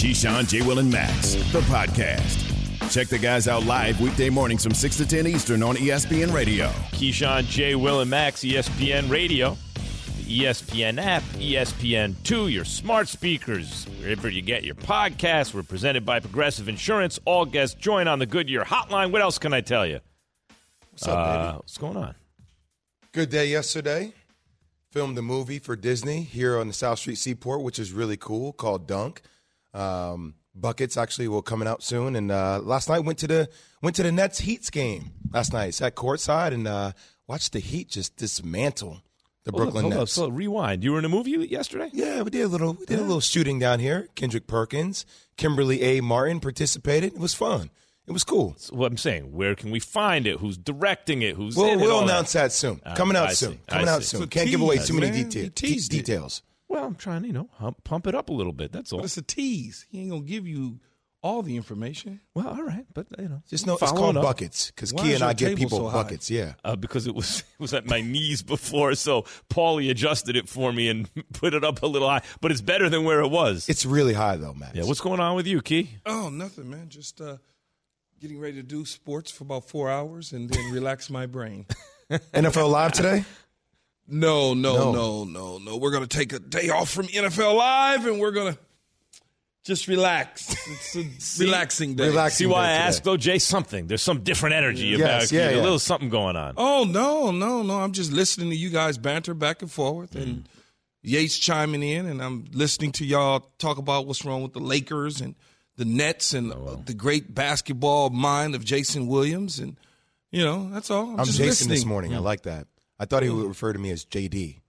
Keyshawn, J. Will, and Max, the podcast. Check the guys out live weekday mornings from 6 to 10 Eastern on ESPN Radio. Keyshawn, J. Will, and Max, ESPN Radio, the ESPN app, ESPN2, your smart speakers, wherever you get your podcasts. We're presented by Progressive Insurance. All guests join on the Goodyear hotline. What else can I tell you? What's up, Uh, baby? what's going on? Good day yesterday. Filmed a movie for Disney here on the South Street Seaport, which is really cool, called Dunk. Um, Buckets actually will coming out soon. And uh, last night went to the went to the Nets Heats game last night. Sat courtside and uh, watched the Heat just dismantle the Hold Brooklyn up, Nets. so rewind. You were in a movie yesterday? Yeah, we did a little we did a little shooting down here. Kendrick Perkins, Kimberly A. Martin participated. It was fun. It was cool. That's what I'm saying. Where can we find it? Who's directing it? Who's Well, in it? we'll that. announce that soon. Coming out I soon. see. Coming I out see. soon. A Can't give away too many man. detail- You teased de- it. details. Well, I'm trying to, you know, hump, pump it up a little bit. That's all. But it's a tease. He ain't gonna give you all the information. Well, all right, but you know, Just know it's called up. buckets because Why Key is and I get table people so high? buckets. Yeah. uh, because it was it was at my knees before. So Paulie adjusted it for me and put it up a little high, but it's better than where it was. It's really high though, Max. yeah, what's going on with you, Key? Oh, nothing, man. Just uh, getting ready to do sports for about four hours and then relax my brain. NFL Live today? No, no, No. no, no, no. We're gonna take a day off from NFL Live and we're gonna just relax. It's a relaxing day. Relax. See Relaxing why I day today. asked though, Jay? Something. There's some different energy Yes, about yeah, you. yeah. A little something going on. Oh no, no, no! I'm just listening to you guys banter back and forth, and mm-hmm. Yates chiming in, and I'm listening to y'all talk about what's wrong with the Lakers and the Nets and Oh, the great basketball mind of Jason Williams, and you know that's all. I'm, I'm just Jason listening. this morning. I mm. like that. I thought he would refer to me as JD,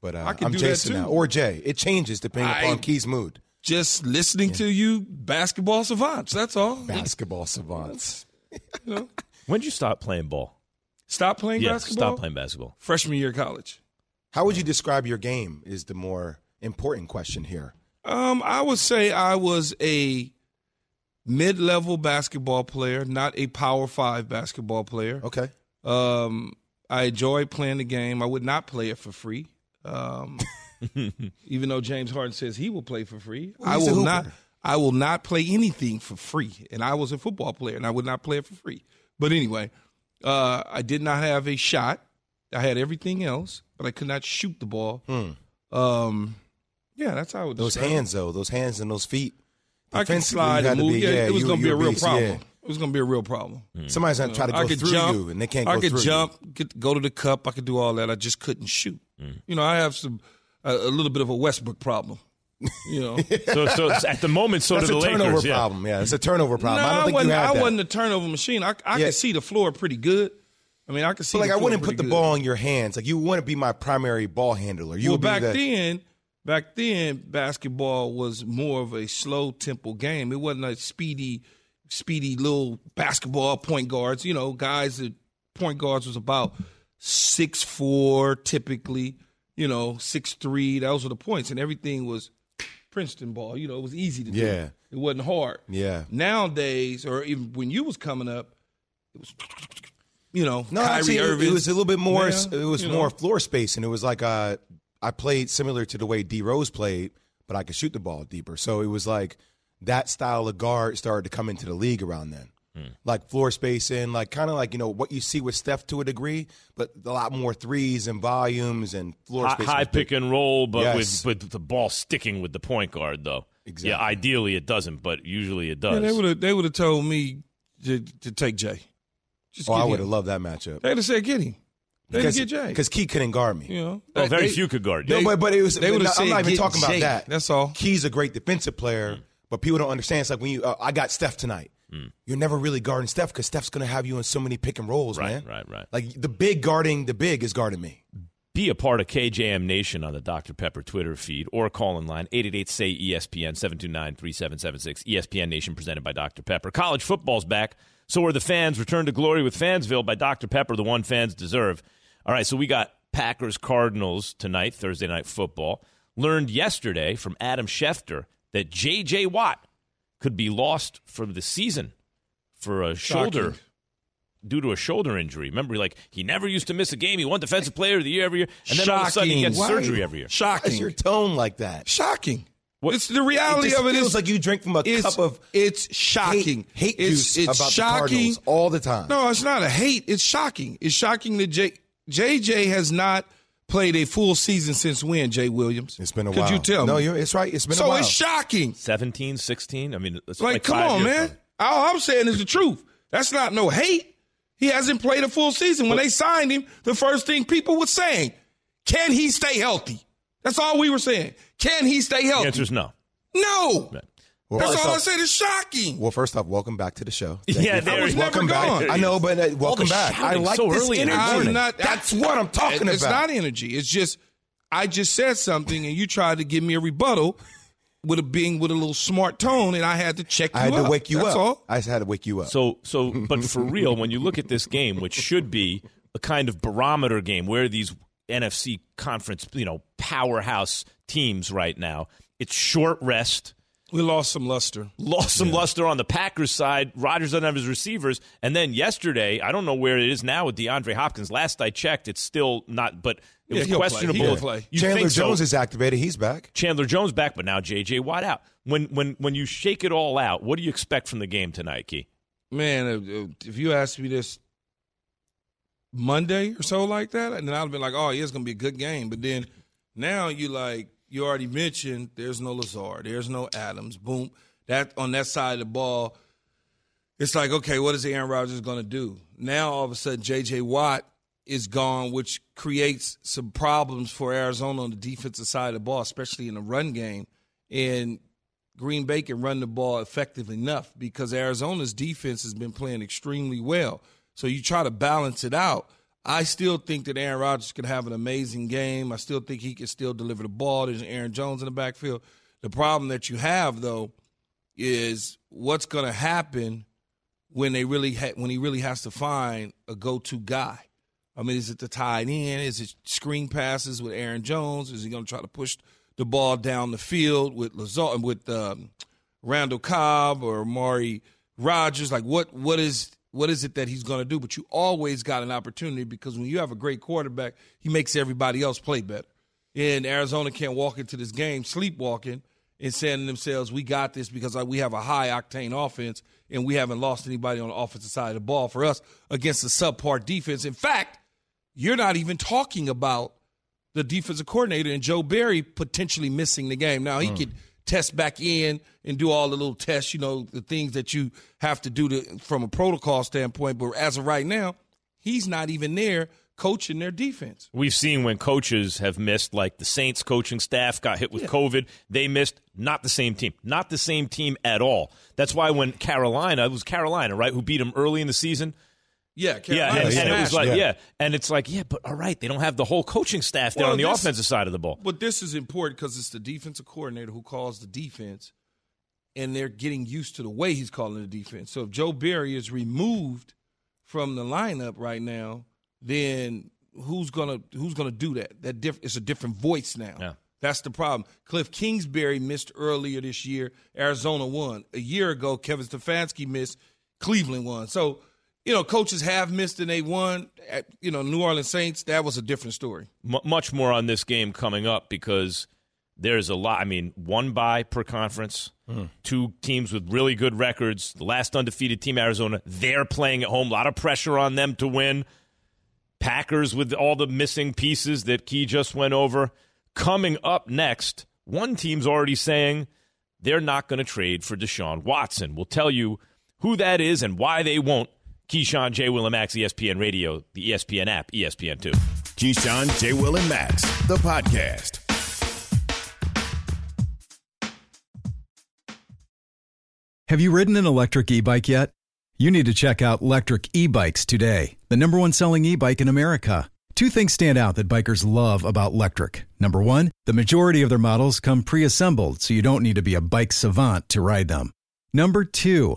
but uh, I can I'm do that, Jason too. now or Jay. It changes depending I- upon Key's mood. Just listening to you basketball savants. That's all. Basketball savants. You know? When did you stop playing ball? Stop playing Yeah, basketball. stop playing basketball. Freshman year of college. How would you describe your game? Is the more important question here. Um, I would say I was a mid-level basketball player, not a Power Five basketball player. Okay. Um, I enjoy playing the game. I would not play it for free. Um, even though James Harden says he will play for free, I will not. I will not play anything for free. And I was a football player, and I would not play it for free. But anyway, uh, I did not have a shot. I had everything else, but I could not shoot the ball. Um, yeah, that's how I would Hmm. Those hands though, those hands and those feet. I can slide and move. be- yeah, yeah, it was going to be a a real beast, problem. yeah. It was going to be a real problem. Somebody's gonna try to go I could through jump, you, and they can't go I could through you. jump, get, go to the cup. I could do all that. I just couldn't shoot. Mm. You know, I have some a, a little bit of a Westbrook problem. You know, So, so at the moment, so That's do a the turnover Lakers. Yeah. problem. Yeah, it's a turnover problem. no, I don't think wasn't, you had I that. wasn't a turnover machine. I, I Yeah. could see the floor pretty good. I mean, I could see. But like I wouldn't put the good. ball in your hands. Like you wouldn't be my primary ball handler. You well, back the, then, back then, basketball was more of a slow tempo game. It wasn't a speedy, speedy little basketball point guards. You know, guys that point guards was about six four typically. You know, six three. Those were the points, and everything was Princeton ball. You know, it was easy to do. Yeah. it wasn't hard. Yeah. Nowadays, or even when you was coming up, it was. You know, No, Kyrie actually, it- Irving. it was a little bit more. Yeah, it was more know. floor space, and it was like uh, I played similar to the way D Rose played, but I could shoot the ball deeper. So it was like that style of guard started to come into the league around then. Hmm. Like floor spacing, like kind of like you know what you see with Steph to a degree, but a lot more threes and volumes and floor High, space. high pick and roll, but Yes. with, with the ball sticking with the point guard, though. Exactly. Yeah, ideally it doesn't, but usually it does. Yeah, they would have. They would have told me to, to take Jay. Just Oh, get I would have loved that matchup They'd have said get him. They'd have get Jay. because Key couldn't guard me. you know, well, very they- few could guard you. No, but but it was. they would've no, I'm not even get talking about that. That's all. Key's a great defensive player, but people don't understand. It's like when you, uh, I got Steph tonight. You're never really guarding Steph because Steph's going to have you in so many pick and rolls, Right, man. right, right. Like the big guarding the big is guarding me. Be a part of KJM Nation on the Dr. Pepper Twitter feed or call in line 888 say ESPN 729 3776. ESPN Nation presented by Dr. Pepper. College football's back. So are the fans. Return to glory with Fansville by Dr. Pepper, the one fans deserve. All right, so we got Packers Cardinals tonight, Thursday night football. Learned yesterday from Adam Schefter that J.J. Watt could be lost for the season for a shoulder due to a shoulder injury. Remember, like he never used to miss a game. He won Defensive Player of the Year every year, and then all of a sudden he Shocking. gets Why? surgery every year. Why's Shocking. your tone like that? Shocking. What- It's the reality it just of it feels is like you drink from a cup of it's shocking. hate, hate it's, juice it's about shocking. the Cardinals all the time. No, it's not a hate. It's shocking. It's shocking that J, JJ has not played a full season since when, Jay Williams? It's been a Could while. Could you tell No, me? you're, it's right. It's been a while. so it's shocking. 17, 16? I mean, it's Like, like, come five on, years man. from- All I'm saying is the truth. That's not no hate. He hasn't played a full season. When they signed him, the first thing people were saying, can he stay healthy? That's all we were saying. Can he stay healthy? The healthy? answer is no. no. Well, That's first all I said. It's shocking. Well, first off, welcome back to the show. Thank Yeah, you. there was he- never welcome back. gone. I know, but uh, welcome back. I like so this early in the energy. not- That's what I'm talking it's about. It's not energy. It's just I just said something and you tried to give me a rebuttal with a being with a little smart tone, and I had to check you I had to wake you That's up. all. I just had to wake you up. So, so, but for real, when you look at this game, which should be a kind of barometer game, where these NFC conference, you know, powerhouse teams right now, it's short rest. We lost some luster. Lost some luster on the Packers side. Rodgers doesn't have his receivers. And then yesterday, I don't know where it is now with DeAndre Hopkins. Last I checked, it's still not, but it Yeah, was he'll play. questionable. He'll play. You Chandler think so? Jones is activated. He's back. Chandler Jones back, but now J.J. Watt out. When when when you shake it all out, what do you expect from the game tonight, Key? Man, if- if you asked me this Monday or so like that, and then I'd have been like, oh, yeah, it's going to be a good game. But then now you like, you already mentioned there's no Lazard, there's no Adams. Boom. That on that side of the ball, it's like, okay, what is Aaron Rodgers going to do? Now all of a sudden, J.J. Watt is gone, which creates some problems for Arizona on the defensive side of the ball, especially in the run game. And Green Bay can run the ball effective enough because Arizona's defense has been playing extremely well. So you try to balance it out. I still think that Aaron Rodgers can have an amazing game. I still think he can still deliver the ball. There's Aaron Jones in the backfield. The problem that you have though is what's going to happen when they really ha- when he really has to find a go-to guy. I mean, is it the tight end? Is it screen passes with Aaron Jones? Is he going to try to push the ball down the field with Lazard, with um, Randall Cobb or Amari Rodgers? Like, what what is what is it that he's going to do? But you always got an opportunity because when you have a great quarterback, he makes everybody else play better. And Arizona can't walk into this game sleepwalking and saying to themselves, "We got this," because uh, we have a high octane offense and we haven't lost anybody on the offensive side of the ball for us against a subpar defense. In fact, you're not even talking about the defensive coordinator and Joe Barry potentially missing the game. Now he could test back in and do all the little tests, you know, the things that you have to do to, from a protocol standpoint. But as of right now, he's not even there coaching their defense. We've seen when coaches have missed, like the Saints coaching staff got hit with COVID. They missed not the same team, not the same team at all. That's why when Carolina, it was Carolina, right, who beat them early in the season. Yeah, Yeah, and, and it was like, Yeah. yeah. and it's like, yeah, but all right, they don't have the whole coaching staff there Well, on the this- offensive side of the ball. But this is important because it's the defensive coordinator who calls the defense, and they're getting used to the way he's calling the defense. So if Joe Barry is removed from the lineup right now, then who's gonna who's gonna do that? That diff- it's a different voice now. Yeah. That's the problem. Cliff Kingsbury missed earlier this year. Arizona won. A year ago, Kevin Stefanski missed. Cleveland won. So, you know, coaches have missed and they won. At, you know, New Orleans Saints, that was a different story. M- much more on this game coming up because there's a lot. I mean, one bye per conference, hmm. two teams with really good records. The last undefeated team, Arizona, they're playing at home. A lot of pressure on them to win. Packers with all the missing pieces that Key just went over. Coming up next, one team's already saying they're not going to trade for Deshaun Watson. We'll tell you who that is and why they won't. Keyshawn, J. Will, and Max, ESPN Radio, the ESPN app, E ESPN2. Keyshawn, J. Will, and Max, the podcast. Have you ridden an electric e bike yet? You need to check out Lectric E Bikes today, the number one selling e bike in America. Two things stand out that bikers love about Lectric. Number one, the majority of their models come pre assembled, so you don't need to be a bike savant to ride them. Number two,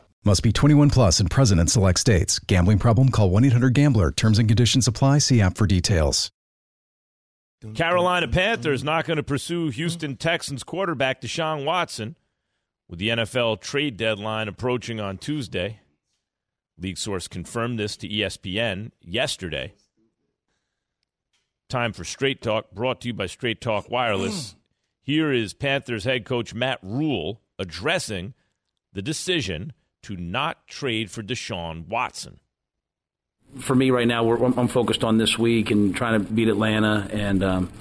Must be 21 plus and present in select states. Gambling problem? Call 1 800 GAMBLER. Terms and conditions apply. See app for details. Carolina Panthers not going to pursue Houston Texans quarterback Deshaun Watson with the NFL trade deadline approaching on Tuesday. League source confirmed this to ESPN yesterday. Time for Straight Talk, brought to you by Straight Talk Wireless. Here is Panthers head coach Matt Rhule addressing the decision to not trade for Deshaun Watson? For me, right now, I'm focused on this week and trying to beat Atlanta, and um,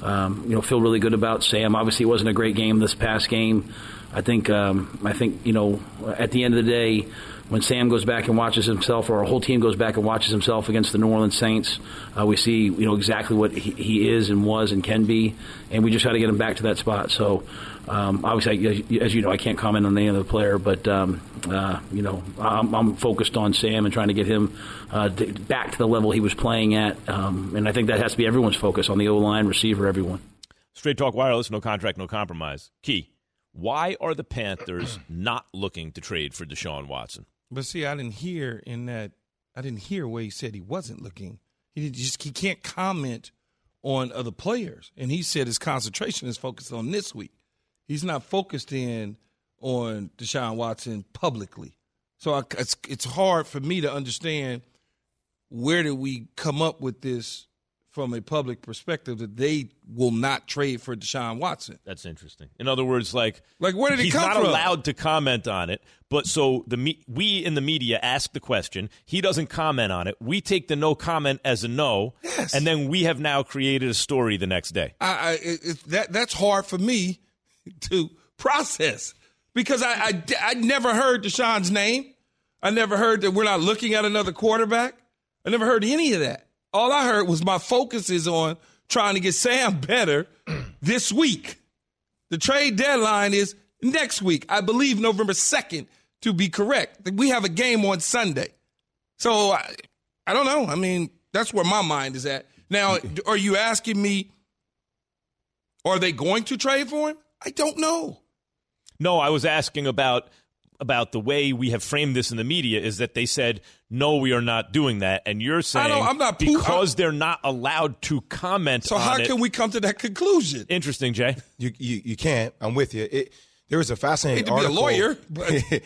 um, you know, feel really good about Sam. Obviously, it wasn't a great game this past game. I think um, I think you know, at the end of the day, when Sam goes back and watches himself, or our whole team goes back and watches himself against the New Orleans Saints, uh, we see you know exactly what he, he, is and was and can be, and we just got to get him back to that spot. So um, obviously, as you know, I can't comment on any other player, but um, uh, you know, I'm, I'm, focused on Sam and trying to get him uh, back to the level he was playing at, um, and I think that has to be everyone's focus on the O line, receiver, everyone. Straight Talk Wireless, no contract, no compromise. Key. Why are the Panthers not looking to trade for Deshaun Watson? But see, I didn't hear in that. I didn't hear where he said he wasn't looking. He just he can't comment on other players, and he said his concentration is focused on this week. He's not focused in on Deshaun Watson publicly. So I, it's it's hard for me to understand where did we come up with this from a public perspective that they will not trade for Deshaun Watson. That's interesting. In other words, like like where did he's come not from? allowed to comment on it, but so the me- we in the media ask the question, he doesn't comment on it. We take the no comment as a no, yes. and then we have now created a story the next day. I, I it, that that's hard for me to process because I, I I never heard Deshaun's name. I never heard that we're not looking at another quarterback. I never heard any of that. All I heard was my focus is on trying to get Sam better this week. The trade deadline is next week. I believe November 2nd to be correct. We have a game on Sunday. So I, I don't know. I mean, that's where my mind is at. Now, are you asking me, are they going to trade for him? I don't know. No, I was asking about about the way we have framed this in the media is that they said no we are not doing that. And you're saying I'm not because they're not allowed to comment so how it. can we come to that conclusion? Interesting jay. You you, you can't. I'm with you. It, there was a fascinating to article be a lawyer but,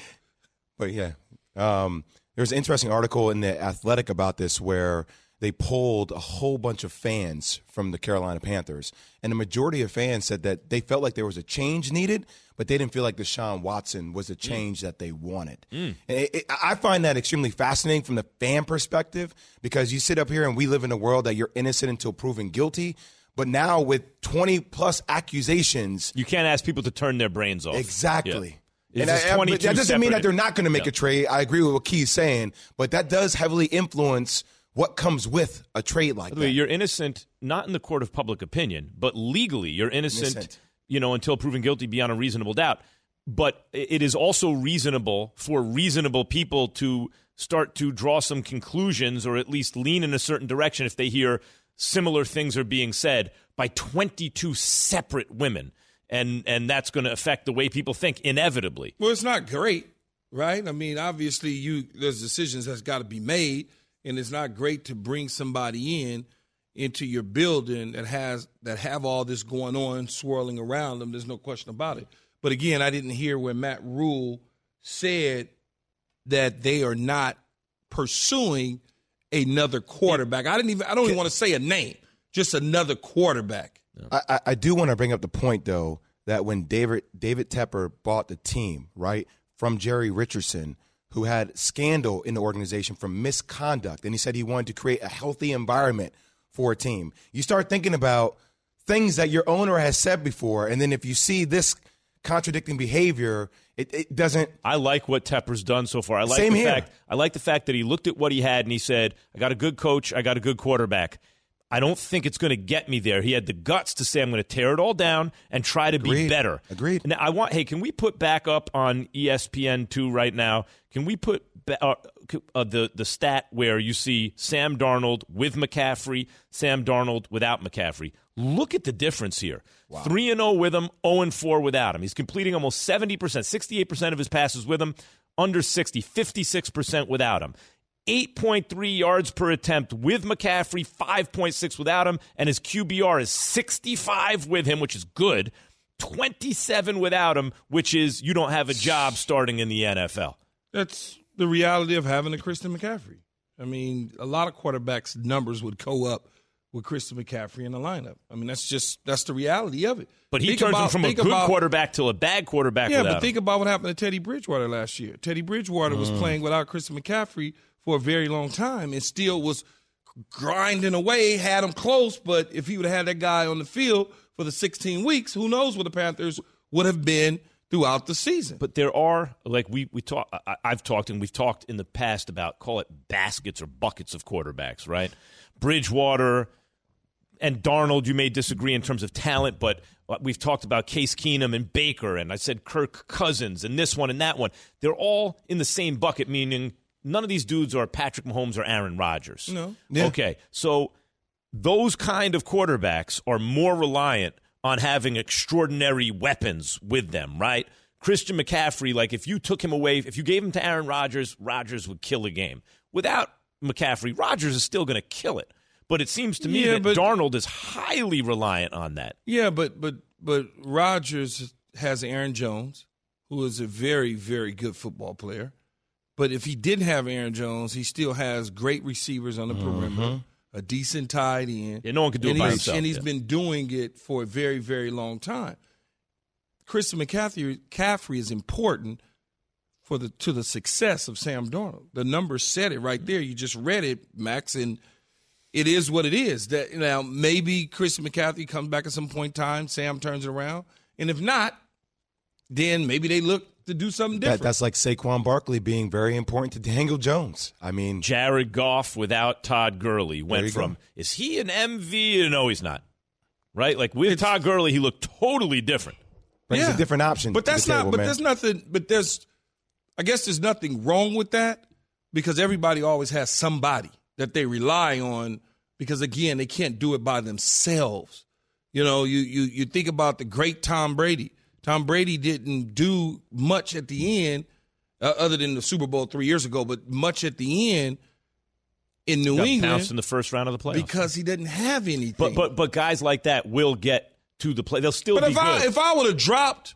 but yeah. Um, there was an interesting article in the athletic about this where they polled a whole bunch of fans from the Carolina Panthers, and the majority of fans said that they felt like there was a change needed, but they didn't feel like Deshaun Watson was a change mm. that they wanted. Mm. It, it, I find that extremely fascinating from the fan perspective because you sit up here and we live in a world that you're innocent until proven guilty. But now with 20 plus accusations, you can't ask people to turn their brains off. Exactly. Yeah. And I, I, that doesn't mean that they're not going to make yeah. a trade. I agree with what Key's saying, but that does heavily influence what comes with a trade like that. You're innocent, not in the court of public opinion, but legally, you're innocent, innocent. You know, until proven guilty beyond a reasonable doubt. But it is also reasonable for reasonable people to start to draw some conclusions, or at least lean in a certain direction if they hear similar things are being said by 22 separate women, and and that's going to affect the way people think inevitably. Well, it's not great, right? I mean, obviously, you there's decisions that's got to be made and it's not great to bring somebody in into your building that has that have all this going on swirling around them. There's no question about it. But again, I didn't hear where Matt Rhule said that they are not pursuing another quarterback. I didn't even I don't even want to say a name, just another quarterback. I, I do want to bring up the point though that when David David Tepper bought the team, right, from Jerry Richardson, who had scandal in the organization from misconduct. And he said he wanted to create a healthy environment for a team. You start thinking about things that your owner has said before, and then if you see this contradicting behavior, it, it doesn't. I like what Tepper's done so far. I like Same the here. fact I like the fact that he looked at what he had and he said, "I got a good coach. I got a good quarterback." I don't think it's going to get me there. He had the guts to say, "I'm going to tear it all down and try to be better." Agreed. Now I want. Hey, can we put back up on E ESPN two right now? Can we put uh, uh, the the stat where you see Sam Darnold with McCaffrey, Sam Darnold without McCaffrey? Look at the difference here. Three and zero with him, zero and four without him. He's completing almost seventy percent, sixty eight percent of his passes with him, under 60, 56 percent without him. 8.3 yards per attempt with McCaffrey, 5.6 without him, and his QBR is 65 with him, which is good. 27 without him, which is you don't have a job starting in the NFL. That's the reality of having a Christian McCaffrey. I mean, a lot of quarterbacks' numbers would go up with Christian McCaffrey in the lineup. I mean, that's just that's the reality of it. But he Think turns him from a good about- quarterback to a bad quarterback Yeah, but think about what happened to Teddy Bridgewater last year. Teddy Bridgewater Mm. was playing without Christian McCaffrey for a very long time and still was grinding away, had him close. But if he would have had that guy on the field for the 16 weeks, who knows what the Panthers would have been throughout the season. But there are like we we talk. I- I've talked and we've talked in the past about call it baskets or buckets of quarterbacks, right? Bridgewater and Darnold. You may disagree in terms of talent, but uh, we've talked about Case Keenum and Baker, and I said Kirk Cousins and this one and that one. They're all in the same bucket, meaning none of these dudes are Patrick Mahomes or Aaron Rodgers. No. Yeah. Okay, so those kind of quarterbacks are more reliant on having extraordinary weapons with them, right? Christian McCaffrey, like if you took him away, if you gave him to Aaron Rodgers, Rodgers would kill a game. Without McCaffrey, Rodgers is still going to kill it. But it seems to me Yeah, that but- Darnold is highly reliant on that. Yeah, but but but Rodgers has Aaron Jones, who is a very very good football player. But if he didn't have Aaron Jones, he still has great receivers on the mm-hmm. perimeter, a decent tight end. Yeah, no one could do it and by he's, himself, And he's yeah. been doing it for a very very long time. Christian McCaffrey, McCaffrey is important for the to the success of Sam Darnold. The numbers said it right there. You just read it, Max, and it is what it is. That now maybe Christian McCaffrey comes back at some point in time, Sam turns it around, and if not, then maybe they look to do something That, different. that's like Saquon Barkley being very important to Daniel Jones. I mean, Jared Goff without Todd Gurley went from go. is he an MV? No, he's not. Right? Like with Todd Gurley, he looked totally different. brings a different option. But to the that's not. table, but man. there's nothing. But there's, I guess there's nothing wrong with that because everybody always has somebody that they rely on because again they can't do it by themselves. You know, you you you think about the great Tom Brady. Tom Brady didn't do much at the end, uh, other than the Super Bowl three years ago, but much at the end in New Got England bounced in the first round of the playoffs. because he didn't have anything. But but but guys like that will get to the play. They'll still But be if I good. if I would have dropped,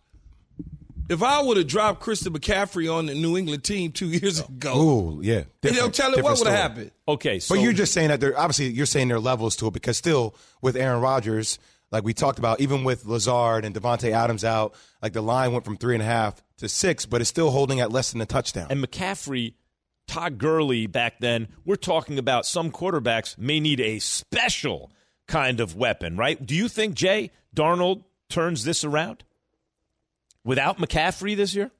if I would have dropped Christian McCaffrey on the New England team two years ago, Ooh, yeah. they don't tell it what would have happened. okay, so But you're just saying that they're obviously you're saying there are levels to it because still with Aaron Rodgers, like we talked about, even with Lazard and Davante Adams out, like the line went from three and a half to six, but it's still holding at less than a touchdown. and McCaffrey, Todd Gurley back then. We're talking about some quarterbacks may need a special kind of weapon, right? Do you think Jay Darnold turns this around without McCaffrey this year?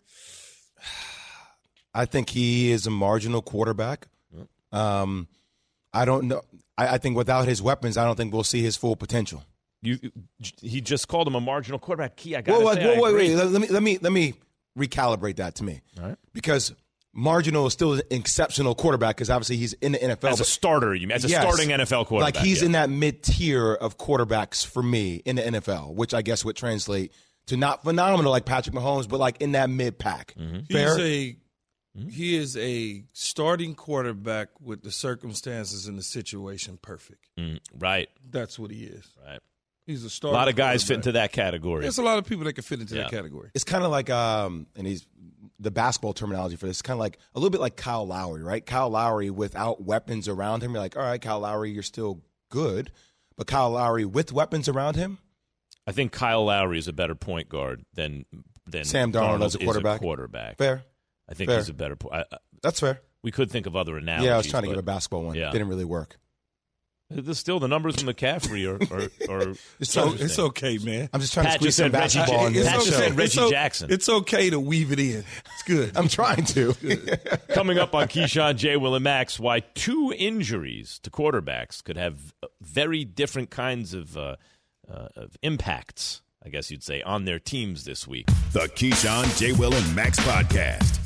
I think he is a marginal quarterback. Um, I don't know. I, I think without his weapons, I don't think we'll see his full potential. You, he just called him a marginal quarterback. Key, I got Well, to wait, say, wait, wait, wait. Let, let me let me let me recalibrate that to me. All right. Because marginal is still an exceptional quarterback because obviously he's in the NFL. As a starter, you mean as a Yes. starting NFL quarterback? Like he's yeah. in that mid tier of quarterbacks for me in the NFL, which I guess would translate to not phenomenal like Patrick Mahomes, but like in that mid pack. Mm-hmm. Fair. He's a he is a starting quarterback with the circumstances and the situation perfect. Mm, right, That's what he is. right. He's a star. A lot of guys fit into that category. There's a lot of people that can fit into Yeah. that category. it's kind of like um, and he's the basketball terminology for this. Kind of like a little bit like Kyle Lowry, right? Kyle Lowry without weapons around him, you're like, all right, Kyle Lowry, you're still good, but Kyle Lowry with weapons around him, I think Kyle Lowry is a better point guard than than Sam Darnold as a is quarterback? quarterback. fair. I think Fair. he's a better. Po- I, I- That's fair. we could think of other analogies. yeah, I was trying to but give a basketball one. Yeah. Didn't really work. There's still the numbers from McCaffrey are, are, are It's, so, it's okay, man. I'm just trying Pat to squeeze some said Reggie basketball in Jackson. this Pat show. said Reggie it's Jackson. It's okay to weave it in. It's good. I'm trying to. Coming up on Keyshawn, J. Will, and Max, why two injuries to quarterbacks could have very different kinds of, uh, uh, of impacts, I guess you'd say, on their teams this week. The Keyshawn, J. Will, and Max podcast.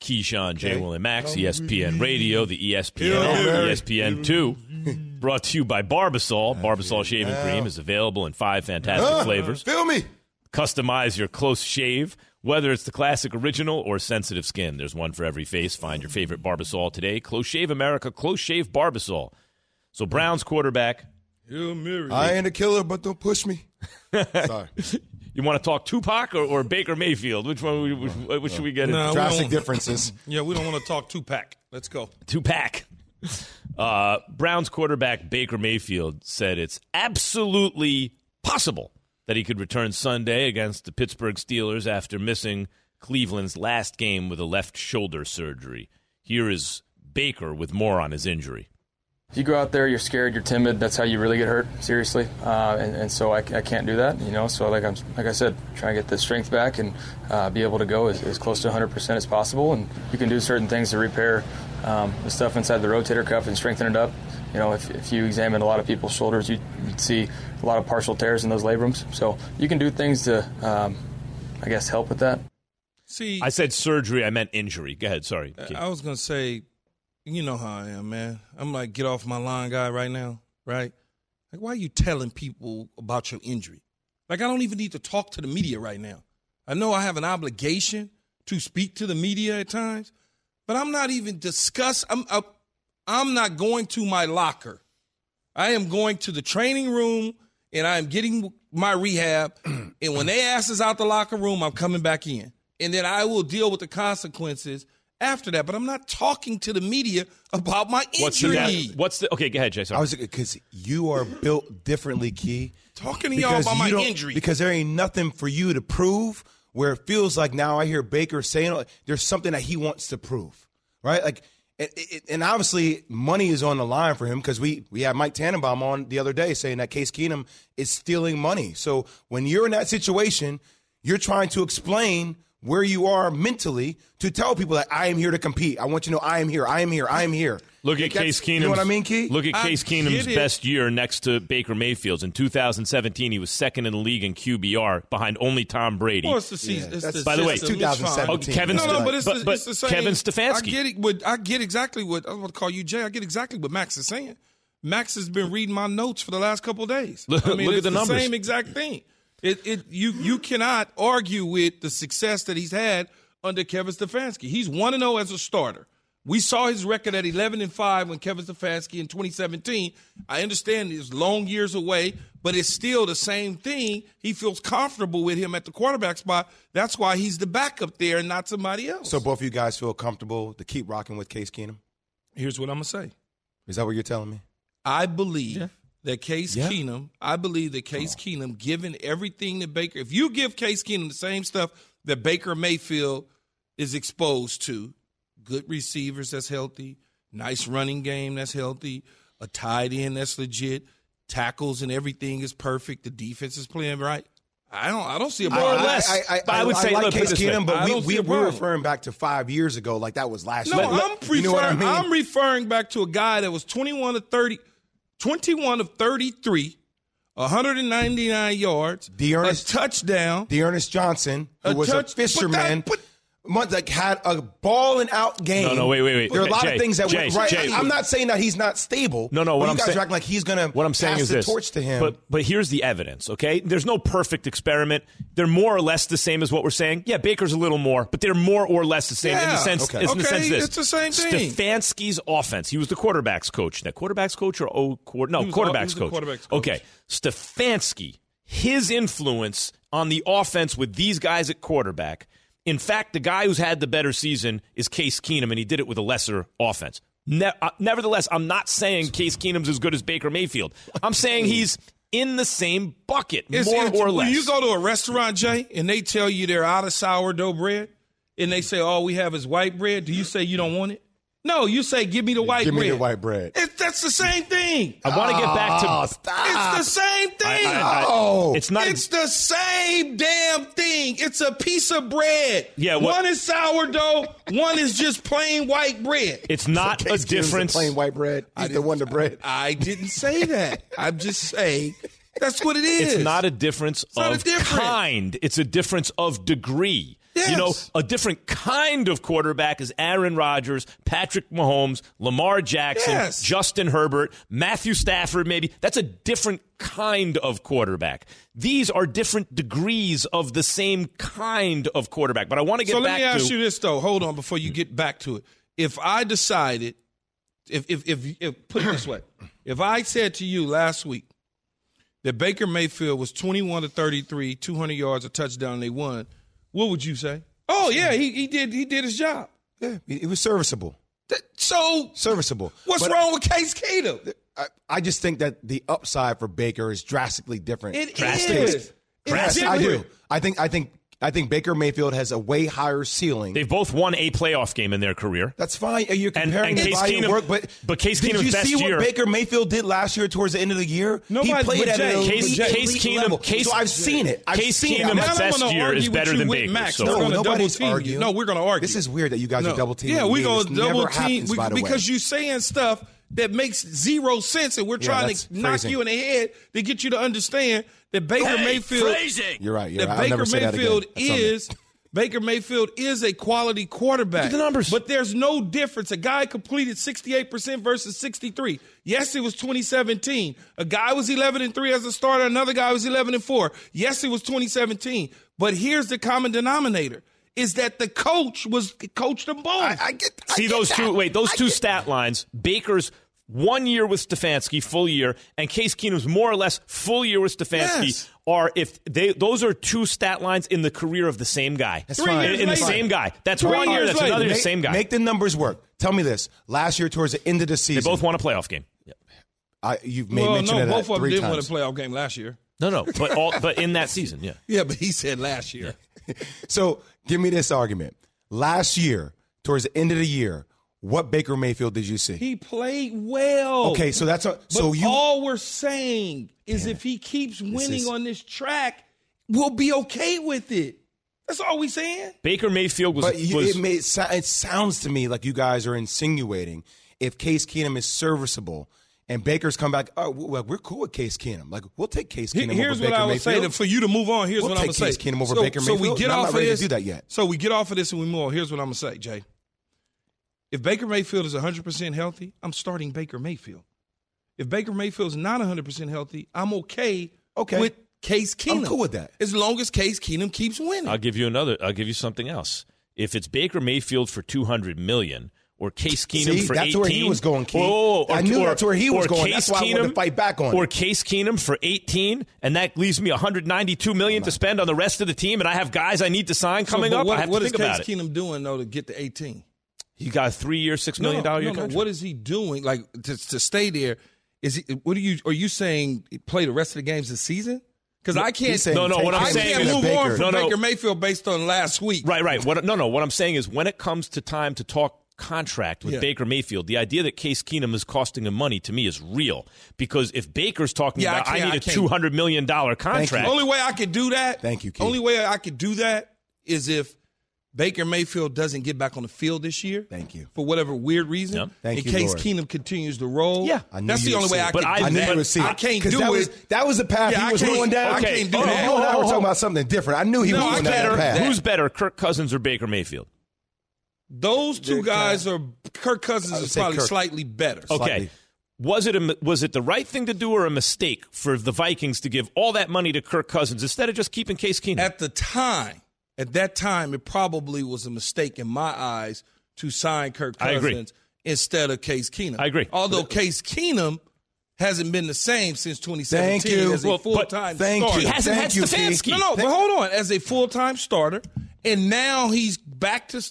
Keyshawn, J. Okay. Will, and Max, E ESPN Radio, the ESPN ESPN 2. Brought to you by Barbasol. Barbasol shaving cream is available in five fantastic Ah, flavors. Feel me? Customize your close shave, whether it's the classic original or sensitive skin. There's one for every face. Find your favorite Barbasol today. Close Shave America, Close Shave Barbasol. So Browns quarterback, I ain't a killer, but don't push me. Sorry. You want to talk Tupac or, or Baker Mayfield? Which one? We, Which, which should we get? No, into? Drastic don't- differences. Yeah, we don't want to talk Tupac. Let's go. Tupac. Uh, Browns quarterback Baker Mayfield said it's absolutely possible that he could return Sunday against the Pittsburgh Steelers after missing Cleveland's last game with a left shoulder surgery. Here is Baker with more on his injury. If you go out there, you're scared, you're timid. That's how you really get hurt, seriously. Uh, and, and so I, I can't do that, you know. So like I'm, like I said, trying to get the strength back and uh, be able to go as, as close to 100% as possible. And you can do certain things to repair um, the stuff inside the rotator cuff and strengthen it up. You know, if, if you examine a lot of people's shoulders, you, you'd see a lot of partial tears in those labrums. So you can do things to, um, I guess, help with that. See, I said surgery, I meant injury. Go ahead, sorry. Keith. I was gonna say, you know how I am, man. I'm like get off my line guy right now, right? Like, why are you telling people about your injury? Like, I don't even need to talk to the media right now. I know I have an obligation to speak to the media at times, but I'm not even discuss. I'm I, I'm not going to my locker. I am going to the training room and I am getting my rehab. and when they ask us out the locker room, I'm coming back in. And then I will deal with the consequences after that. But I'm not talking to the media about my What's the, injury. what's the okay? Go ahead, Jay. Sorry. I was because you are built differently, Key. Talking to y'all about my injury. Because there ain't nothing for you to prove. Where it feels like now I hear Baker saying like, there's something that he wants to prove, right? Like, it, it, and obviously money is on the line for him because we we had Mike Tannenbaum on the other day saying that Case Keenum is stealing money. So when you're in that situation, you're trying to explain where you are mentally to tell people that I am here to compete. I want you to know I am here. I am here. I am here. Look at Case Keenum's. You know what I mean, Key? Look at I Case get Keenum's it. best year next to Baker Mayfield's. In 2017, he was second in the league in QBR behind only Tom Brady. Well, it's the season. it's That's- the by the way, system. It's fine. 2017. Oh, Kevin No, no, but it's, but- the, but it's the same. Kevin Stefanski. I get it. What I get exactly what I was going to call you Jay. I get exactly what Max is saying. Max has been reading my notes for the last couple of days. Look- I mean, look at it's the numbers. Same exact thing. It, it, you, you cannot argue with the success that he's had under Kevin Stefanski. He's one and zero as a starter. We saw his record at 11 and 5 when Kevin Stefanski in 2017. I understand it's long years away, but it's still the same thing. He feels comfortable with him at the quarterback spot. That's why he's the backup there and not somebody else. So both of you guys feel comfortable to keep rocking with Case Keenum? here's what I'm going to say. Is that what you're telling me? I believe that Case Yeah. Keenum, I believe that Case Keenum, given everything that Baker, if you give Case Keenum the same stuff that Baker Mayfield is exposed to, good receivers that's healthy, nice running game that's healthy, a tight end that's legit, tackles and everything is perfect, the defense is playing right. I don't, I don't see a More or problem. less. I, I, But I would say, like look, Case this. Keenum, but we, we we're referring back to five years ago, like that was last No, year. I'm referring. You know I mean? am referring back to a guy that was 21 to 30, 21 of 33, 199 yards, D'Ernest- a touchdown. D'Ernest Johnson, who was touch- a fisherman, but that- month- like had a balling out game. No, no, wait, wait, wait. There are a lot Jay, of things that Jay, went right. Jay. I'm not saying that he's not stable. No, no. What you I'm guys saying, are acting like he's gonna. What I'm saying is the this. torch to him. But but here's the evidence. Okay, there's no perfect experiment. They're more or less the same as what we're saying. Yeah, Baker's a little more, but they're more or less the same in the sense. okay. In the Okay, sense this. it's the same thing. Stefanski's offense. He was the quarterbacks coach. Now, quarterbacks coach or oh, quar- no, He was the- he quarterbacks was the coach. quarterbacks coach. Okay, Stefanski. His influence on the offense with these guys at quarterback. In fact, the guy who's had the better season is Case Keenum, and he did it with a lesser offense. Ne- uh, nevertheless, I'm not saying Case Keenum's as good as Baker Mayfield. I'm saying he's in the same bucket, It's- more it's- or when less. you go to a restaurant, Jay, and they tell you they're out of sourdough bread, and they say all we have is white bread, do you say you don't want it? No, you say give me the white Give bread. Give me the white bread. It, that's the same thing. I want to get back to. Oh, stop. It's the same thing. I- I- Oh. it's not. It's the same damn thing. It's a piece of bread. Yeah, what- one is sourdough, one is just plain white bread. it's not a Case Keenum's the difference. Plain white bread. He's the wonder bread. I didn't say that. I'm just saying that's what it is. It's not a difference not a of difference. kind. It's a difference of degree. You know, a different kind of quarterback is Aaron Rodgers, Patrick Mahomes, Lamar Jackson, Yes. Justin Herbert, Matthew Stafford, maybe. That's a different kind of quarterback. These are different degrees of the same kind of quarterback. But I want to get so back let me ask to you this though. Hold on before you get back to it. If I decided, if if if, if put it this way, if I said to you last week that Baker Mayfield was twenty one to thirty three, two hundred yards, a touchdown, and they won, what would you say? Oh yeah, he he did he did his job. Yeah, it was serviceable. That- so Serviceable. what's But wrong with Case Keenum? I, I just think that the upside for Baker is drastically different. It Drastically. is. Yes, I do. I think. I think. I think Baker Mayfield has a way higher ceiling. they've both won a playoff game in their career. That's fine. You're And- comparing and the Case body Keenum- work, but but Case Keenum's did you best see year- what Baker Mayfield did last year towards the end of the year? Nobody- he played at Jay, an Case- elite, Case elite Keenum- level. Case- so I've seen it. I've Case seen Keenum it. at Now I'm best year is better than Baker, Max. so- No, nobody's arguing. No, we're going to argue. This is weird that you guys No. are double teaming. Yeah, me. we're going to double never team happens, we- by the way. because you're saying stuff that makes zero sense, and we're Yeah, trying that's to knock phrasing. you in the head to get you to understand that Baker Mayfield. You're right. You're that right. I'll Baker never say that again. Mayfield That's on is. Baker Mayfield is a quality quarterback. Look at the numbers. But there's no difference. A guy completed 68% versus 63. Yes, it was 2017. A guy was 11 and 3 as a starter, another guy was 11 and 4. Yes, it was 2017. But here's the common denominator is that the coach was coached them both. I, I get. I See get those that. two. Wait, those I two get- stat lines. Baker's one year with Stefanski, full year, and Case Keenum's more or less full year with Stefanski. Yes. Are if they those are two stat lines in the career of the same guy. That's Three fine. in, years in the same guy. That's Three one year. years That's later. another year. Make, Same guy. Make the numbers work. Tell me this. Last year, towards the end of the season, they both won a playoff game. I, you've made well, mention no, of that both of them three didn't times. win a playoff game last year. No, no, but all but in that season, yeah. Yeah, but he said last year. So give me this argument. Last year, towards the end of the year, what Baker Mayfield did you see? He played well. okay, so that's a, But so you. all we're saying is if he keeps winning is- on this track, we'll be okay with it. That's all we're saying. Baker Mayfield was, but you, was it, may, it sounds to me like you guys are insinuating if Case Keenum is serviceable and Baker's come back, oh, well, we're cool with Case Keenum. Like we'll take Case He- Keenum Here's over what Baker I would Mayfield. say to, for you to move on. Here's We'll what I'm take gonna say. Case Keenum over so, Baker so we Mayfield, get and I'm off not of ready to this. do that yet. So we get off of this and we move on. Here's what I'm gonna say, Jay. If Baker Mayfield is 100 percent healthy, I'm starting Baker Mayfield. If Baker Mayfield is not 100 percent healthy, I'm okay. Okay. with Case Keenum. I'm cool with that. As long as Case Keenum keeps winning. I'll give you another. I'll give you something else. If it's Baker Mayfield for two hundred million or Case Keenum See, for that's 18, where he was going, Keith. Whoa, I knew that's where he was going. Case That's why I wanted to fight back on Or. Case Keenum for eighteen, and that leaves me one hundred ninety-two million to spend on the rest of the team, and I have guys I need to sign So, coming up. What, I have what to is think about Case it. Keenum doing though to get to 18? He got a three-year, six million dollar year no, no. contract. What is he doing? Like to, to stay there? Is he? What are you? Are you saying play the rest of the games this season? Because I can't. He's saying No, no, what I'm I Case saying can't is- move Baker. on from No, no. Baker Mayfield based on last week. Right, right. What, no, no. What I'm saying is when it comes to time to talk contract with Yeah. Baker Mayfield, the idea that Case Keenum is costing him money to me is real. Because if Baker's talking Yeah, about I, can't- need I a two hundred million dollar you. contract, Only way I could do that. Thank you, Keith. Only way I could do that is if Baker Mayfield doesn't get back on the field this year. Thank you. For whatever weird reason. Yep. Thank in you, case Lord. Keenum continues to roll. Yeah. I knew That's the only way I it. Can I- do I knew that. you would see I it. can't 'Cause do that it. Was, that was the path Yeah, he was going down. I can't do Oh, that. You and I were talking about something different. I knew he No, was I going down can't- that path. Who's better, Kirk Cousins or Baker Mayfield? Those two guys are Kirk Cousins is probably Kirk. slightly better. Okay. Slightly. Was it a, was it the right thing to do or a mistake for the Vikings to give all that money to Kirk Cousins instead of just keeping Case Keenum? At the time, at that time, it probably was a mistake in my eyes to sign Kirk I agree. Cousins instead of Case Keenum. I agree. Although Case Keenum hasn't been the same since 2017 Thank you. as a Well, full time thank starter. you. he hasn't Thank had you, Stefanski. Keith. No, no, but hold on. As a full time starter, and now he's back to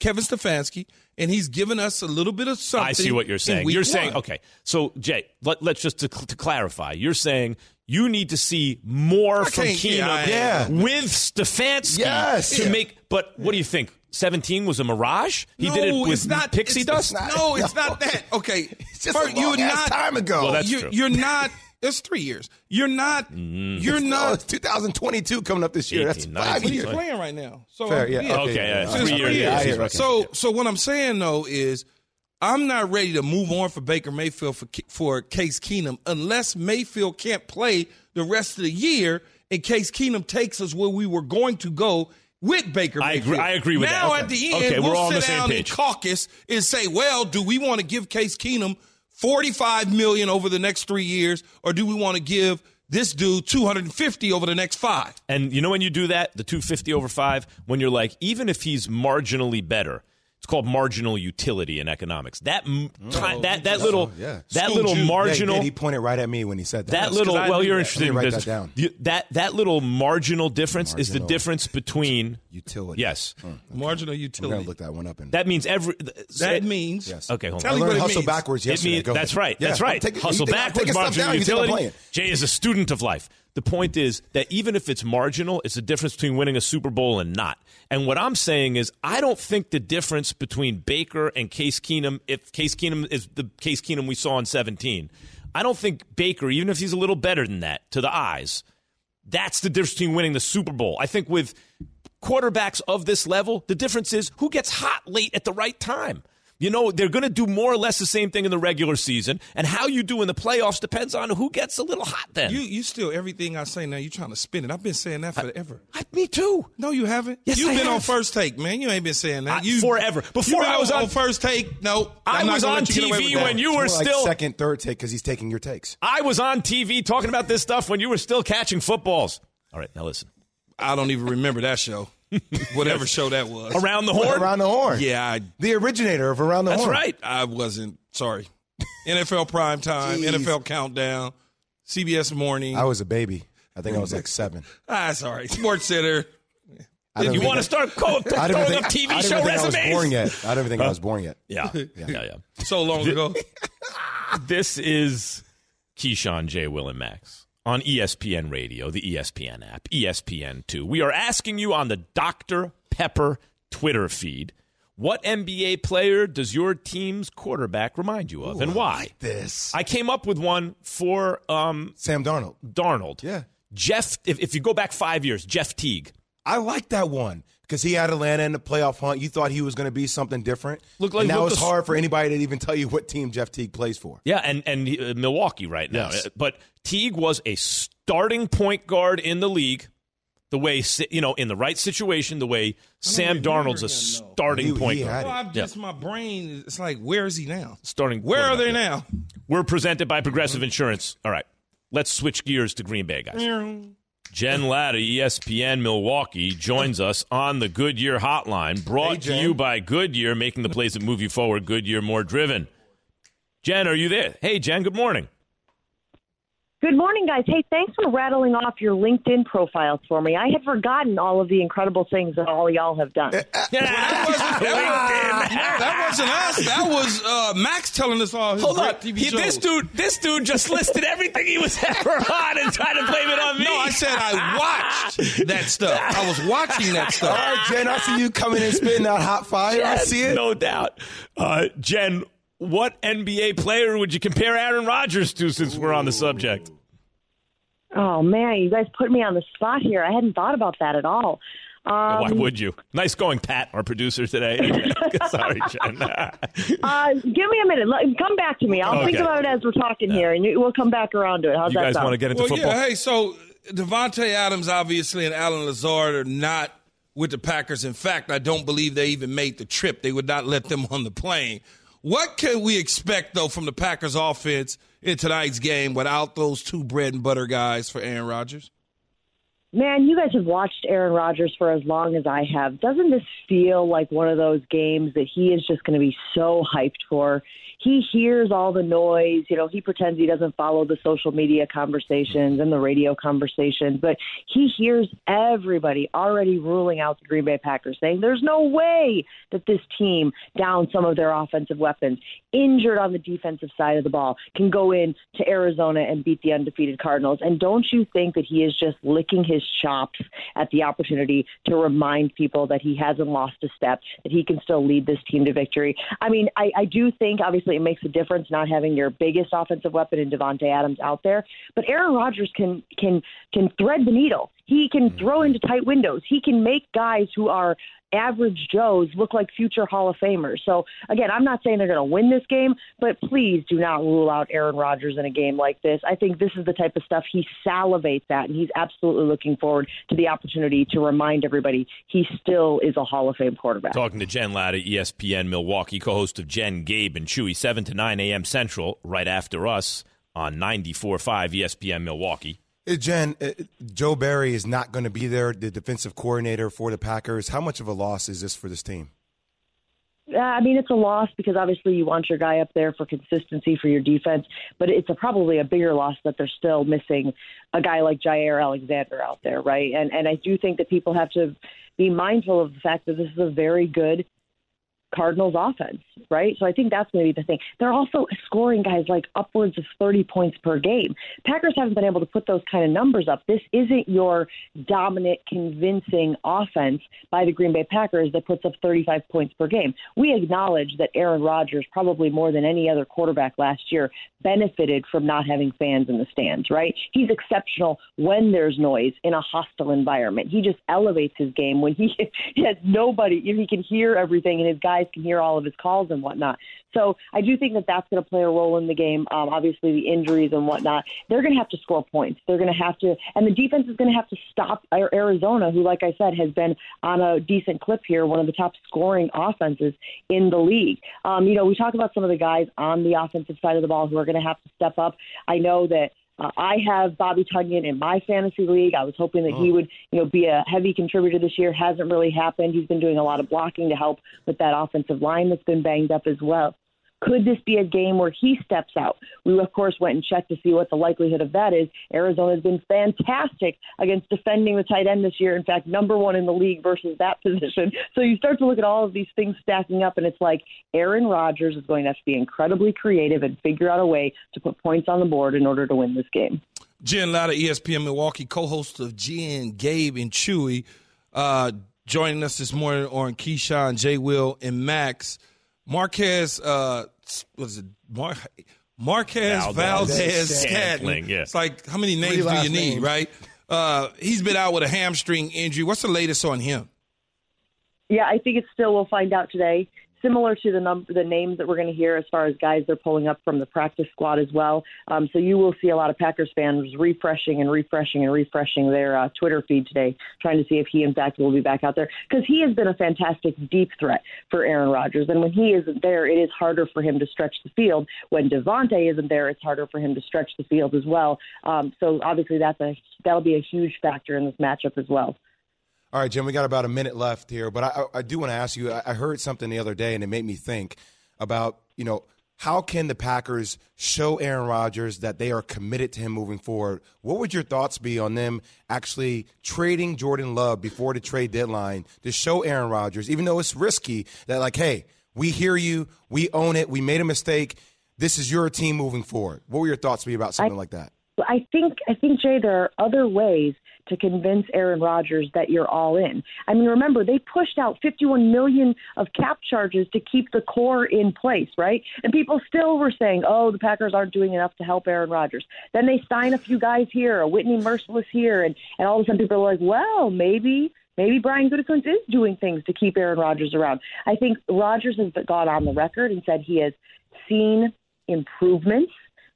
Kevin Stefanski, and he's given us a little bit of something. I see what you're saying. You're saying, okay, so Jay, let, let's just to, to clarify. You're saying you need to see more from Keenum yeah, Yeah. with Stefanski Yes. to Yeah. make. But what do you think? 17 was a mirage. He no, did it with it's not pixie it's- dust. it's not- no, it's not that. Okay, It's just First, a long you're ass not time ago. Well, that's you're, true. you're not. It's three years. You're not. Mm-hmm. You're No, not. it's 2022 coming up this year. That's five 19, But he's years. playing right now. So Fair, yeah. yeah. Okay, yeah, So three it's years. Yeah, years. hear it. So, so what I'm saying though is, I'm not ready to move on for Baker Mayfield for for Case Keenum unless Mayfield can't play the rest of the year, and Case Keenum takes us where we were going to go with Baker I Mayfield. agree- I agree with that. now Okay. at the end, Okay, we're we'll all on sit the same down page. and caucus and say, well, do we want to give Case Keenum 45 million over the next three years, or do we want to give this dude 250 over the next five? And you know when you do that, the 250 over five, when you're like, even if he's marginally better, it's called marginal utility in economics. That m- mm. ti- oh, that that little yeah. that School little Jew. marginal Yeah, he pointed right at me when he said that. that little 'cause I well you're that. interested in write business. that down. You- that that little marginal difference is the difference between utility. yes hmm, Marginal I'm utility. gonna look that one up. And that means every That means Yes. okay hold Tell on me I what learned it hustle means. backwards yesterday. means- Go that's right. Yeah, That's right. take it- Hustle you think backwards, marginal down, you think utility. playing. Jay is a student of life. The point is that even if it's marginal, it's the difference between winning a Super Bowl and not. And what I'm saying is, I don't think the difference between Baker and Case Keenum, if Case Keenum is the Case Keenum we saw in 17, I don't think Baker, even if he's a little better than that to the eyes, that's the difference between winning the Super Bowl. I think with quarterbacks of this level, the difference is who gets hot late at the right time. You know, they're going to do more or less the same thing in the regular season, and how you do in the playoffs depends on who gets a little hot then. you you still everything I say now. You're trying to spin it. I've been saying that forever. I- me too. no, you haven't. Yes, You've I been on first take, man. You ain't been saying that. I- You forever. Before been I was on- first take. No, I I'm not was on let you get away TV when you It's were more like still. second, third take because he's taking your takes. I was on TV talking about this stuff when you were still catching footballs. All right, now listen. I don't even remember that show. Whatever show that was. Around the horn. Around the horn. Yeah, I, The originator of Around the Horn. That's Horn. right. I wasn't. Sorry. NFL prime time, Jeez. NFL countdown, CBS morning. I was a baby. I think I was like seven. ah, sorry. Sports Center. I don't You think want to I- start co- I throwing don't up think, TV I don't show even think I was resumes? born yet. I don't even think I was born yet. Yeah, yeah, yeah. yeah. So long ago. This is Keyshawn J. Will and Max on ESPN Radio, the ESPN app, ESPN2. We are asking you on the Dr. Pepper Twitter feed what NBA player does your team's quarterback remind you of and why? This. I came up with one for um, Sam Darnold. Darnold. Yeah. Jeff, if, if you go back five years, Jeff Teague. I like that one because he had Atlanta in the playoff hunt. You thought he was going to be something different. Look like- and now it's the- hard for anybody to even tell you what team Jeff Teague plays for. Yeah, and and uh, Milwaukee right now. Yes. But Teague was a starting point guard in the league. The way you know, in the right situation, the way Sam Darnold's a him, starting He- point he guard. Well. I'm just my brain. It's like, where is he now? Starting. Where are they quarterback. now? We're presented by Progressive Insurance. All right, let's switch gears to Green Bay, guys. Jen Lada, ESPN Milwaukee, joins us on the Goodyear Hotline, brought Hey, to you by Goodyear, making the plays that move you forward. Goodyear more driven. Jen, are you there? Hey, Jen. Good morning. Good morning, guys. Hey, thanks for rattling off your LinkedIn profiles for me. I had forgotten all of the incredible things that all y'all have done. That wasn't us. That was uh, Max telling us all his Hold great on. TV He- shows. this dude, this dude just listed everything he was ever on and tried to blame it on me. No, I said I watched that stuff. I was watching that stuff. all right, Jen, I see you coming and spitting out hot fire. I see it. No doubt. Uh, Jen, what NBA player would you compare Aaron Rodgers to since we're on the subject? Oh man, you guys put me on the spot here. I hadn't thought about that at all. Um, Why would you? Nice going, Pat, our producer today. Sorry, Jen. uh, give me a minute. Let, come back to me. I'll think about it as we're talking here, and we'll come back around to it. How's you that guys sound? want to get into well, football? yeah. Hey, so Davante Adams, obviously, and Allen Lazard are not with the Packers. In fact, I don't believe they even made the trip. They would not let them on the plane. What can we expect though from the Packers offense in tonight's game without those two bread and butter guys for Aaron Rodgers? Man, you guys have watched Aaron Rodgers for as long as I have. Doesn't this feel like one of those games that he is just going to be so hyped for? He hears all the noise. You know, he pretends he doesn't follow the social media conversations and the radio conversations, but he hears everybody already ruling out the Green Bay Packers, saying there's no way that this team, down some of their offensive weapons, injured on the defensive side of the ball, can go in to Arizona and beat the undefeated Cardinals. And don't you think that he is just licking his chops at the opportunity to remind people that he hasn't lost a step, that he can still lead this team to victory? I mean, I, I do think obviously it makes a difference not having your biggest offensive weapon in Davante Adams out there, but Aaron Rodgers can can can thread the needle. He can mm-hmm. throw into tight windows. He can make guys who are average Joes look like future Hall of Famers. So again, I'm not saying they're going to win this game, but please do not rule out Aaron Rodgers in a game like this. I think this is the type of stuff he salivates at, and he's absolutely looking forward to the opportunity to remind everybody he still is a Hall of Fame quarterback. Talking to Jen Lada, ESPN Milwaukee, co-host of Jen, Gabe, and Chewy, 7 to 9 a.m. Central, right after us on 94.5 ESPN Milwaukee. Jen, uh, Joe Barry is not going to be there, the defensive coordinator for the Packers. How much of a loss is this for this team? Uh, I mean, it's a loss because obviously you want your guy up there for consistency for your defense, but it's a, probably a bigger loss that they're still missing a guy like Jaire Alexander out there, right? And and I do think that people have to be mindful of the fact that this is a very good Cardinals offense, right? So I think that's going to be the thing. They're also scoring guys like upwards of 30 points per game. Packers haven't been able to put those kind of numbers up. This isn't your dominant, convincing offense by the Green Bay Packers that puts up 35 points per game. We acknowledge that Aaron Rodgers, probably more than any other quarterback last year, benefited from not having fans in the stands, right? He's exceptional when there's noise in a hostile environment. He just elevates his game when he, has nobody, he can hear everything and his guys can hear all of his calls and whatnot. So I do think that that's going to play a role in the game. Um, obviously, the injuries and whatnot, they're going to have to score points. They're going to have to, and the defense is going to have to stop Arizona, who, like I said, has been on a decent clip here, one of the top scoring offenses in the league. Um, you know, we talk about some of the guys on the offensive side of the ball who are going to have to step up. I know that uh, I have Bobby Tonyan in my fantasy league. I was hoping that he would, you know, be a heavy contributor this year. Hasn't really happened. He's been doing a lot of blocking to help with that offensive line that's been banged up as well. Could this be a game where he steps out? We, of course, went and checked to see what the likelihood of that is. Arizona's been fantastic against defending the tight end this year. In fact, number one in the league versus that position. So you start to look at all of these things stacking up, and it's like Aaron Rodgers is going to have to be incredibly creative and figure out a way to put points on the board in order to win this game. Jen Lada, ESPN Milwaukee, co-host of Jen, Gabe, and Chewy, uh, joining us this morning on Keyshawn, J. Will, and Max. Marquez, uh, what is it? Mar- Marquez Valdes Valdes Scantling, Scantling. yeah. It's like how many names do you need, names. right? Uh, he's been out with a hamstring injury. What's the latest on him? Yeah, I think it's still. We'll find out today. Similar to the number, the names that we're going to hear as far as guys they're pulling up from the practice squad as well. Um, so you will see a lot of Packers fans refreshing and refreshing and refreshing their uh, Twitter feed today, trying to see if he in fact will be back out there because he has been a fantastic deep threat for Aaron Rodgers. And when he isn't there, it is harder for him to stretch the field. When Davante isn't there, it's harder for him to stretch the field as well. Um, so obviously that's a that'll be a huge factor in this matchup as well. All right, Jim, we got about a minute left here, but I, I- I do want to ask you. I I heard something the other day, and it made me think about you know how can the Packers show Aaron Rodgers that they are committed to him moving forward? What would your thoughts be on them actually trading Jordan Love before the trade deadline to show Aaron Rodgers, even though it's risky, that like, hey, we hear you, we own it, we made a mistake. This is your team moving forward. What would your thoughts be about something like that? I think I think Jay, there are other ways to convince Aaron Rodgers that you're all in. I mean, remember they pushed out 51 million of cap charges to keep the core in place, right? And people still were saying, "Oh, the Packers aren't doing enough to help Aaron Rodgers." Then they sign a few guys here, a Whitney Mercilus here, and and all of a sudden people are like, "Well, maybe." maybe Brian Gutekunst is doing things to keep Aaron Rodgers around. I think Rodgers has got on the record and said he has seen improvements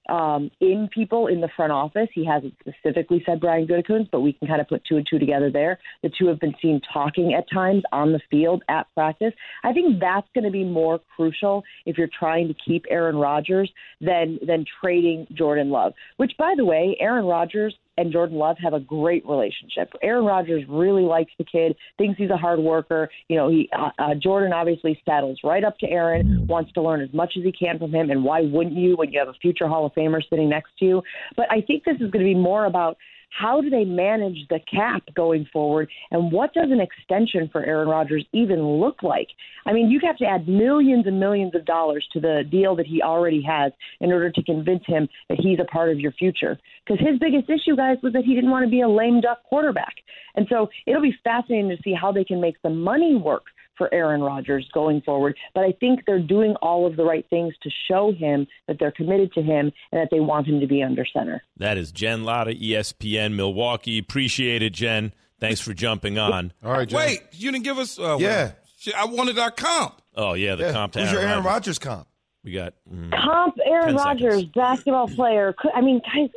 um, in people in the front office. He hasn't specifically said Brian Gutekunst, but we can kind of put two and two together there. The two have been seen talking at times on the field at practice. I think that's going to be more crucial if you're trying to keep Aaron Rodgers than than trading Jordan Love. Which, by the way, Aaron Rodgers and Jordan Love have a great relationship. Aaron Rodgers really likes the kid, thinks he's a hard worker. You know, he uh, uh, Jordan obviously saddles right up to Aaron, wants to learn as much as he can from him, and why wouldn't you when you have a future Hall of Famer sitting next to you? But I think this is going to be more about how do they manage the cap going forward? And what does an extension for Aaron Rodgers even look like? I mean, you have to add millions and millions of dollars to the deal that he already has in order to convince him that he's a part of your future. Because his biggest issue, guys, was that he didn't want to be a lame duck quarterback. And so it'll be fascinating to see how they can make the money work for Aaron Rodgers going forward. But I think they're doing all of the right things to show him that they're committed to him and that they want him to be under center. That is Jen Lada, ESPN Milwaukee. Appreciate it, Jen. Thanks for jumping on. All right, Jen. Wait, you didn't give us. Uh, Yeah. well, I wanted our comp. Oh yeah, the Yeah. comp. to Who's your Aaron Rodgers. Rodgers comp? We got. mm, Comp Aaron 10 Rodgers, seconds. basketball player. I mean, guys.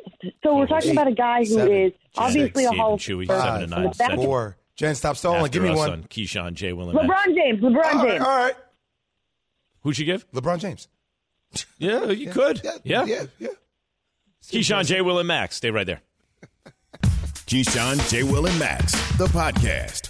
So we're talking Eight, about a guy who is seven, obviously a Stephen Hall of Chewy, Famer. seven to nine. The basketball- Second. Four. Jen, stop stalling. After Give me us one. on Keyshawn, Jay Will, and LeBron James. LeBron All right, James. all right. Who'd you give? LeBron James. Yeah, you could. Yeah, Yeah. yeah, yeah. Keyshawn, Jay Will, and Max. Stay right there. Keyshawn, J. Will, and Max, the podcast.